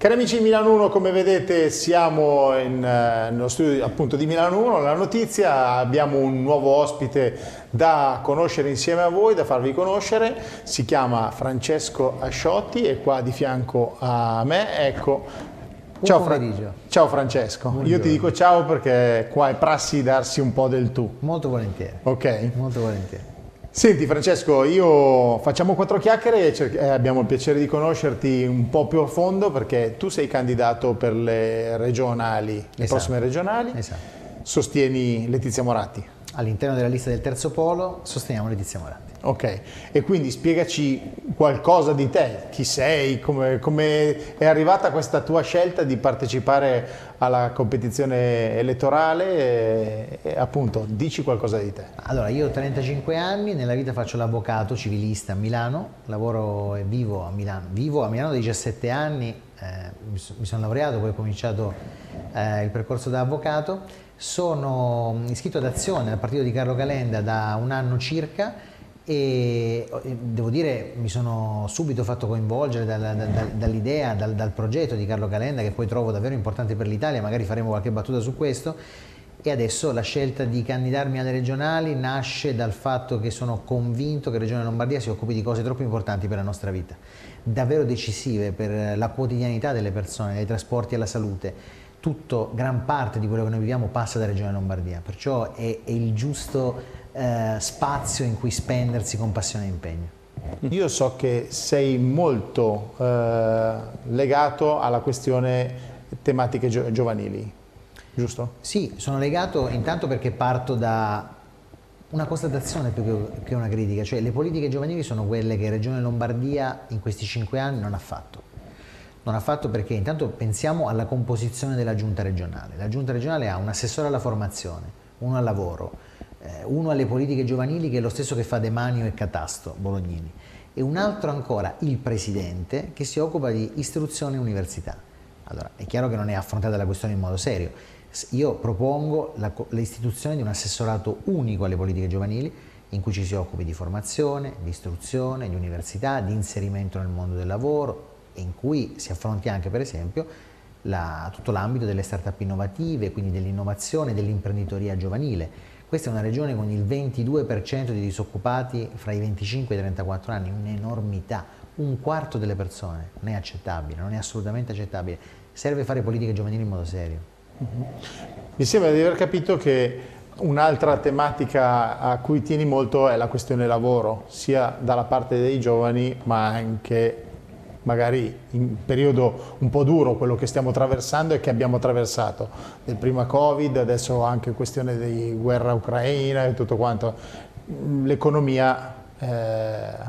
Cari amici di Milano 1, come vedete siamo in, uh, nello studio appunto di Milano 1, la notizia, abbiamo un nuovo ospite da conoscere insieme a voi, da farvi conoscere, si chiama Francesco Asciotti, è qua di fianco a me, ecco. Ciao, Fra ciao, Francesco, Buongiorno. io ti dico ciao perché qua è prassi darsi un po' del tu. Molto volentieri. Ok. Molto volentieri. Senti Francesco, io facciamo quattro chiacchiere e eh, abbiamo il piacere di conoscerti un po' più a fondo perché tu sei candidato per le regionali, le esatto. prossime regionali, esatto. sostieni Letizia Moratti. All'interno della lista del terzo polo sosteniamo Letizia Moratti. Ok, e quindi spiegaci qualcosa di te, chi sei, come, come, è arrivata questa tua scelta di partecipare alla competizione elettorale e, e, appunto dici qualcosa di te. Allora io ho 35 anni, nella vita faccio l'avvocato civilista a Milano, lavoro e vivo a Milano, vivo a Milano da 17 anni, eh, mi sono laureato, poi ho cominciato eh, il percorso da avvocato, sono iscritto ad Azione al partito di Carlo Calenda da un anno circa e devo dire mi sono subito fatto coinvolgere dal, dal, dall'idea, dal, dal, progetto di Carlo Calenda che poi trovo davvero importante per l'Italia, magari faremo qualche battuta su questo. E adesso la scelta di candidarmi alle regionali nasce dal fatto che sono convinto che Regione Lombardia si occupi di cose troppo importanti per la nostra vita, davvero decisive per la quotidianità delle persone, dai trasporti alla salute, tutto, gran parte di quello che noi viviamo passa da Regione Lombardia, perciò è, è il giusto eh, spazio in cui spendersi con passione e impegno. Io so che sei molto eh, legato alla questione tematiche gio giovanili, giusto? Sì, sono legato intanto perché parto da una constatazione più che una critica, cioè le politiche giovanili sono quelle che Regione Lombardia in questi cinque anni non ha fatto. Non ha fatto perché intanto pensiamo alla composizione della giunta regionale. La giunta regionale ha un assessore alla formazione, uno al lavoro, uno alle politiche giovanili che è lo stesso che fa Demanio e Catasto, Bolognini, e un altro ancora, il presidente, che si occupa di istruzione e università. Allora, è chiaro che non è affrontata la questione in modo serio. Io propongo l'istituzione di un assessorato unico alle politiche giovanili in cui ci si occupi di formazione, di istruzione, di università, di inserimento nel mondo del lavoro e in cui si affronti anche per esempio la, tutto l'ambito delle start-up innovative, quindi dell'innovazione, dell'imprenditoria giovanile questa è una regione con il 22% di disoccupati fra i 25 e i 34 anni, un'enormità, un quarto delle persone, non è accettabile, non è assolutamente accettabile. Serve fare politiche giovanili in modo serio. Mi sembra di aver capito che un'altra tematica a cui tieni molto è la questione lavoro, sia dalla parte dei giovani ma anche magari in periodo un po' duro quello che stiamo attraversando e che abbiamo attraversato, del prima Covid, adesso anche questione di guerra ucraina e tutto quanto, l'economia eh,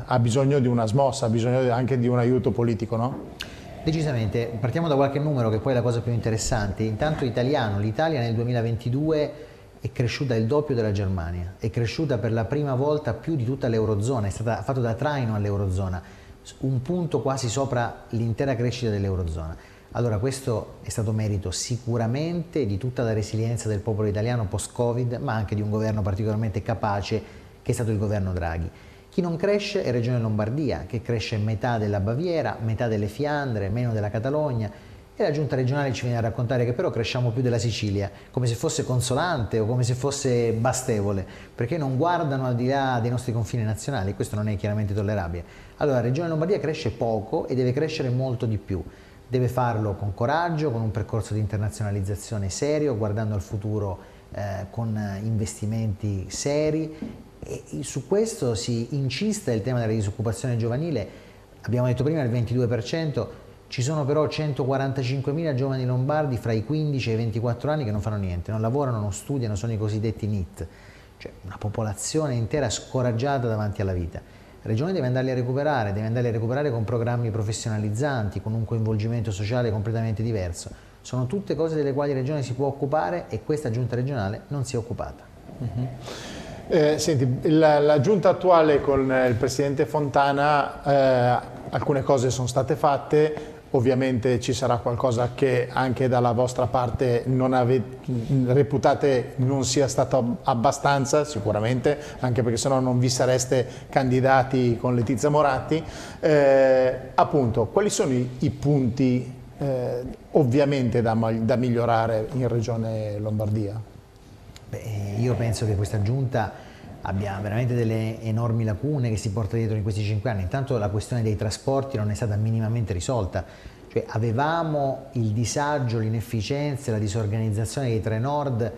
ha bisogno di una smossa, ha bisogno anche di un aiuto politico, no? Decisamente, partiamo da qualche numero che poi è la cosa più interessante, intanto italiano, l'Italia nel 2022 è cresciuta il doppio della Germania, è cresciuta per la prima volta più di tutta l'Eurozona, è stata fatto da traino all'Eurozona, un punto quasi sopra l'intera crescita dell'Eurozona. Allora questo è stato merito sicuramente di tutta la resilienza del popolo italiano post-Covid, ma anche di un governo particolarmente capace che è stato il governo Draghi. Chi non cresce è Regione Lombardia, che cresce metà della Baviera, metà delle Fiandre, meno della Catalogna, e la giunta regionale ci viene a raccontare che però cresciamo più della Sicilia, come se fosse consolante o come se fosse bastevole, perché non guardano al di là dei nostri confini nazionali, questo non è chiaramente tollerabile. Allora la Regione Lombardia cresce poco e deve crescere molto di più, deve farlo con coraggio, con un percorso di internazionalizzazione serio, guardando al futuro eh, con investimenti seri. E su questo si insiste il tema della disoccupazione giovanile, abbiamo detto prima il 22%, ci sono però 145.000 giovani lombardi fra i 15 e i 24 anni che non fanno niente, non lavorano, non studiano, sono i cosiddetti NIT, cioè una popolazione intera scoraggiata davanti alla vita. La Regione deve andarli a recuperare, deve andarli a recuperare con programmi professionalizzanti, con un coinvolgimento sociale completamente diverso. Sono tutte cose delle quali la Regione si può occupare e questa giunta regionale non si è occupata. -huh. eh, senti, la, la, giunta attuale con il Presidente Fontana, eh, alcune cose sono state fatte, ovviamente ci sarà qualcosa che anche dalla vostra parte non reputate non sia stato abbastanza, sicuramente, anche perché sennò non vi sareste candidati con Letizia Moratti. Eh, appunto, quali sono i, i punti eh, ovviamente da, da, migliorare in Regione Lombardia? Beh, io penso che questa giunta abbia veramente delle enormi lacune che si porta dietro in questi cinque anni. Intanto la questione dei trasporti non è stata minimamente risolta, cioè avevamo il disagio, l'inefficienza, la disorganizzazione dei tre nord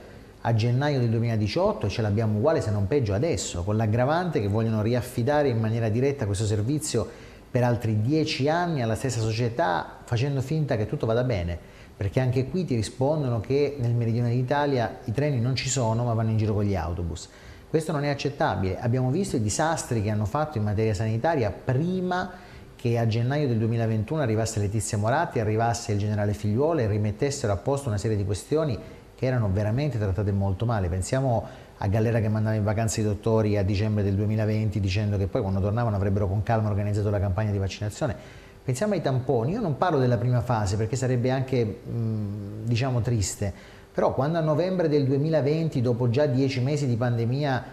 a gennaio del 2018 e ce l'abbiamo uguale se non peggio adesso, con l'aggravante che vogliono riaffidare in maniera diretta questo servizio per altri dieci anni alla stessa società facendo finta che tutto vada bene, perché anche qui ti rispondono che nel meridione d'Italia i treni non ci sono ma vanno in giro con gli autobus. Questo non è accettabile. Abbiamo visto i disastri che hanno fatto in materia sanitaria prima che a gennaio del 2021 arrivasse Letizia Moratti, arrivasse il generale Figliuolo e rimettessero a posto una serie di questioni che erano veramente trattate molto male. Pensiamo a Gallera che mandava in vacanza i dottori a diciembre del 2020 dicendo che poi quando tornavano avrebbero con calma organizzato la campagna di vaccinazione. Pensiamo ai tamponi, io non parlo della prima fase perché sarebbe anche diciamo triste, però quando a novembre del 2020, dopo già dieci mesi di pandemia,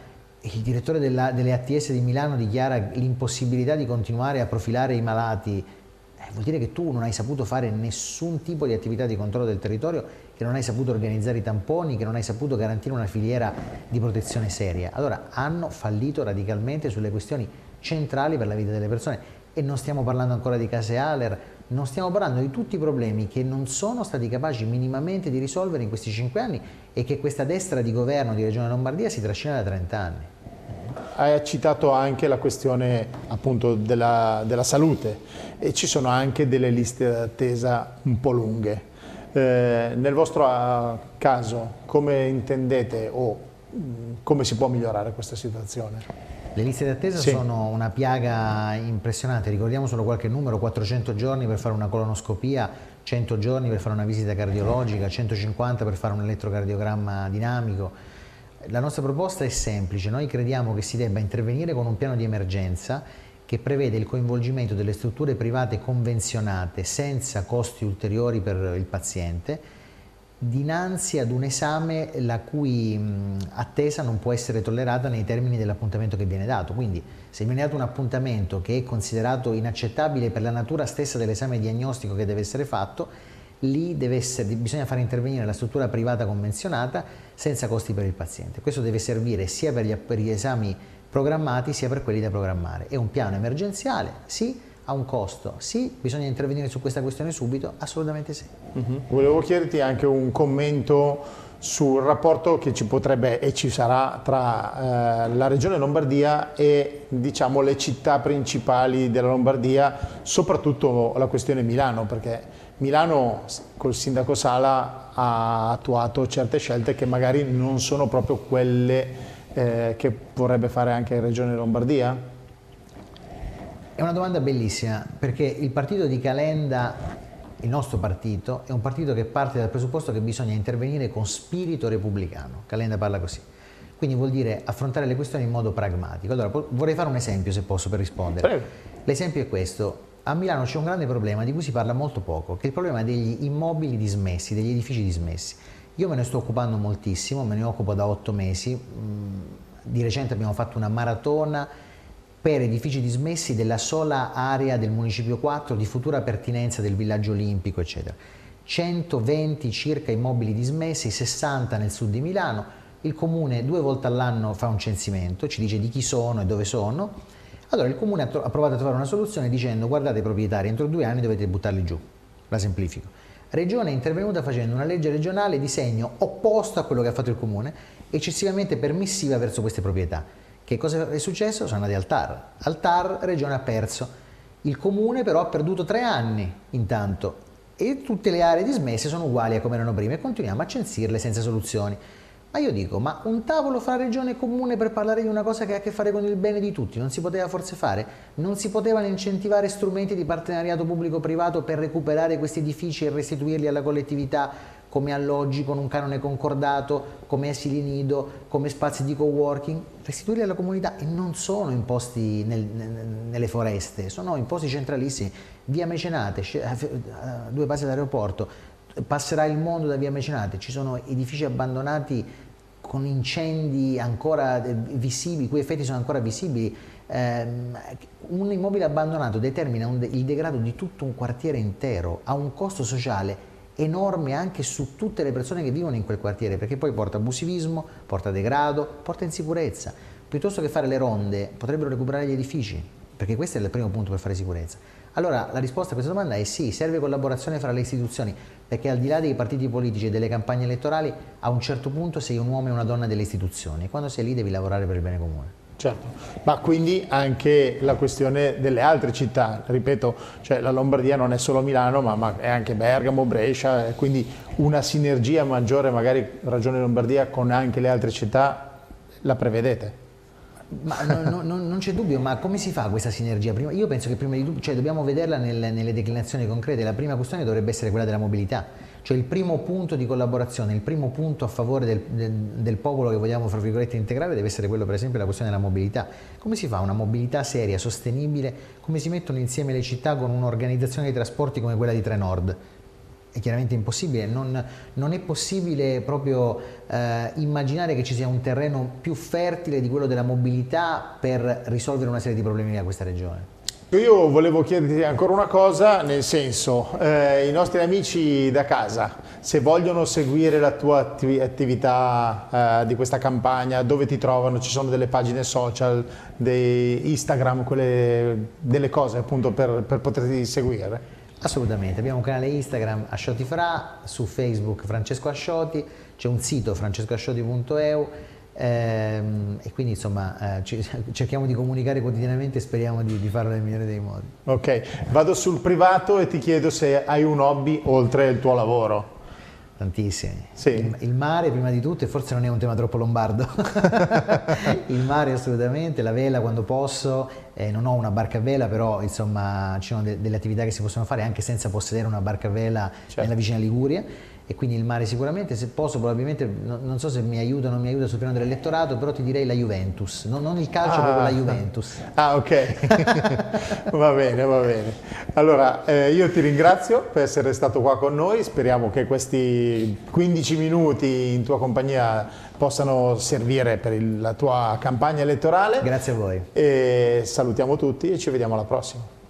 il direttore della, delle ATS di Milano dichiara l'impossibilità di continuare a profilare i malati, eh, vuol dire che tu non hai saputo fare nessun tipo di attività di controllo del territorio, che non hai saputo organizzare i tamponi, che non hai saputo garantire una filiera di protezione seria. Allora hanno fallito radicalmente sulle questioni centrali per la vita delle persone e non stiamo parlando ancora di case Aler, non stiamo parlando di tutti i problemi che non sono stati capaci minimamente di risolvere in questi cinque anni e che questa destra di governo di Regione Lombardia si trascina da 30 anni. Hai citato anche la questione appunto della, della salute e ci sono anche delle liste d'attesa un po' lunghe. Eh, nel vostro ah, caso come intendete o mm, come si può migliorare questa situazione? Le liste d'attesa sì. sono una piaga impressionante, ricordiamo solo qualche numero, 400 giorni per fare una colonoscopia, 100 giorni per fare una visita cardiologica, 150 per fare un elettrocardiogramma dinamico. La nostra proposta è semplice, noi crediamo che si debba intervenire con un piano di emergenza che prevede il coinvolgimento delle strutture private convenzionate senza costi ulteriori per il paziente dinanzi ad un esame la cui attesa non può essere tollerata nei termini dell'appuntamento che viene dato. Quindi se viene dato un appuntamento che è considerato inaccettabile per la natura stessa dell'esame diagnostico che deve essere fatto, lì essere, bisogna fare intervenire la struttura privata convenzionata senza costi per il paziente. Questo deve servire sia per gli, per gli esami programmati sia per quelli da programmare. È un piano emergenziale, sì, ha un costo. Sì, bisogna intervenire su questa questione subito? Assolutamente sì. -huh. Volevo chiederti anche un commento sul rapporto che ci potrebbe e ci sarà tra eh, la regione Lombardia e diciamo, le città principali della Lombardia, soprattutto la questione Milano, perché Milano col sindaco Sala ha attuato certe scelte che magari non sono proprio quelle eh, che vorrebbe fare anche la regione Lombardia? È una domanda bellissima perché il partito di Calenda, il nostro partito, è un partito che parte dal presupposto che bisogna intervenire con spirito repubblicano. Calenda parla così. Quindi vuol dire affrontare le questioni in modo pragmatico. Allora vorrei fare un esempio se posso per rispondere. L'esempio è questo. A Milano c'è un grande problema di cui si parla molto poco, che è il problema degli immobili dismessi, degli edifici dismessi. Io me ne sto occupando moltissimo, me ne occupo da otto mesi. Mm, di recente abbiamo fatto una maratona per edifici dismessi della sola area del Municipio 4 di futura pertinenza del villaggio olimpico, eccetera. 120 circa immobili dismessi, 60 nel sud di Milano. Il comune due volte all'anno fa un censimento, ci dice di chi sono e dove sono. Allora il comune ha, ha provato a trovare una soluzione dicendo guardate i proprietari, entro due anni dovete buttarli giù. La semplifico. Regione è intervenuta facendo una legge regionale di segno opposto a quello che ha fatto il comune, eccessivamente permissiva verso queste proprietà che cosa è successo? Sono andati al TAR. Al TAR Regione ha perso. Il comune però ha perduto tre anni intanto e tutte le aree dismesse sono uguali a come erano prima e continuiamo a censirle senza soluzioni. Ma io dico, ma un tavolo fra regione e comune per parlare di una cosa che ha a che fare con il bene di tutti, non si poteva forse fare? Non si potevano incentivare strumenti di partenariato pubblico-privato per recuperare questi edifici e restituirli alla collettività come alloggi con un canone concordato, come asili nido, come spazi di co-working, restituirli alla comunità e non sono imposti nel, nelle foreste, sono imposti centralissimi. Via Mecenate, due passi dall'aeroporto, passerà il mondo da via Mecenate, ci sono edifici abbandonati con incendi ancora visibili, i cui effetti sono ancora visibili, ehm, un immobile abbandonato determina un de il degrado di tutto un quartiere intero, ha un costo sociale enorme anche su tutte le persone che vivono in quel quartiere, perché poi porta abusivismo, porta degrado, porta insicurezza. Piuttosto che fare le ronde, potrebbero recuperare gli edifici, perché questo è il primo punto per fare sicurezza. Allora la risposta a questa domanda è sì, serve collaborazione fra le istituzioni, perché al di là dei partiti politici e delle campagne elettorali, a un certo punto sei un uomo e una donna delle istituzioni, quando sei lì devi lavorare per il bene comune. Certo, ma quindi anche la questione delle altre città, ripeto, cioè la Lombardia non è solo Milano, ma, ma è anche Bergamo, Brescia, quindi una sinergia maggiore, magari Ragione Lombardia, con anche le altre città, la prevedete? Ma no, no, non c'è dubbio, ma come si fa questa sinergia? Prima, io penso che prima di tutto, cioè dobbiamo vederla nel, nelle declinazioni concrete, la prima questione dovrebbe essere quella della mobilità, cioè il primo punto di collaborazione, il primo punto a favore del, del, del popolo che vogliamo, fra virgolette, integrare deve essere quello per esempio della questione della mobilità. Come si fa una mobilità seria, sostenibile? Come si mettono insieme le città con un'organizzazione dei trasporti come quella di Trenord? è chiaramente impossibile, non, non è possibile proprio eh, immaginare che ci sia un terreno più fertile di quello della mobilità per risolvere una serie di problemi a questa regione. Io volevo chiederti ancora una cosa, nel senso, eh, i nostri amici da casa, se vogliono seguire la tua attività eh, di questa campagna, dove ti trovano? Ci sono delle pagine social, dei Instagram, quelle, delle cose appunto per, per poterti seguire? Assolutamente, abbiamo un canale Instagram Ascioti Fra, su Facebook Francesco Ascioti, c'è un sito francescoascioti.eu e quindi insomma eh, cerchiamo di comunicare quotidianamente e speriamo di, di farlo nel migliore dei modi. Ok, vado sul privato e ti chiedo se hai un hobby oltre il tuo lavoro. Tantissimi. Sì. Il, il, mare prima di tutto e forse non è un tema troppo lombardo. il mare assolutamente, la vela quando posso, eh, non ho una barca a vela però insomma ci sono de delle attività che si possono fare anche senza possedere una barca a vela certo. nella vicina Liguria e quindi il mare sicuramente, se posso probabilmente, no, non so se mi aiuta o non mi aiuta sul piano dell'elettorato, però ti direi la Juventus, non, non il calcio, ah, proprio la Juventus. Ah ok, va bene, va bene. Allora eh, io ti ringrazio per essere stato qua con noi, speriamo che questi 15 minuti in tua compagnia possano servire per il, la tua campagna elettorale. Grazie a voi. E salutiamo tutti e ci vediamo alla prossima.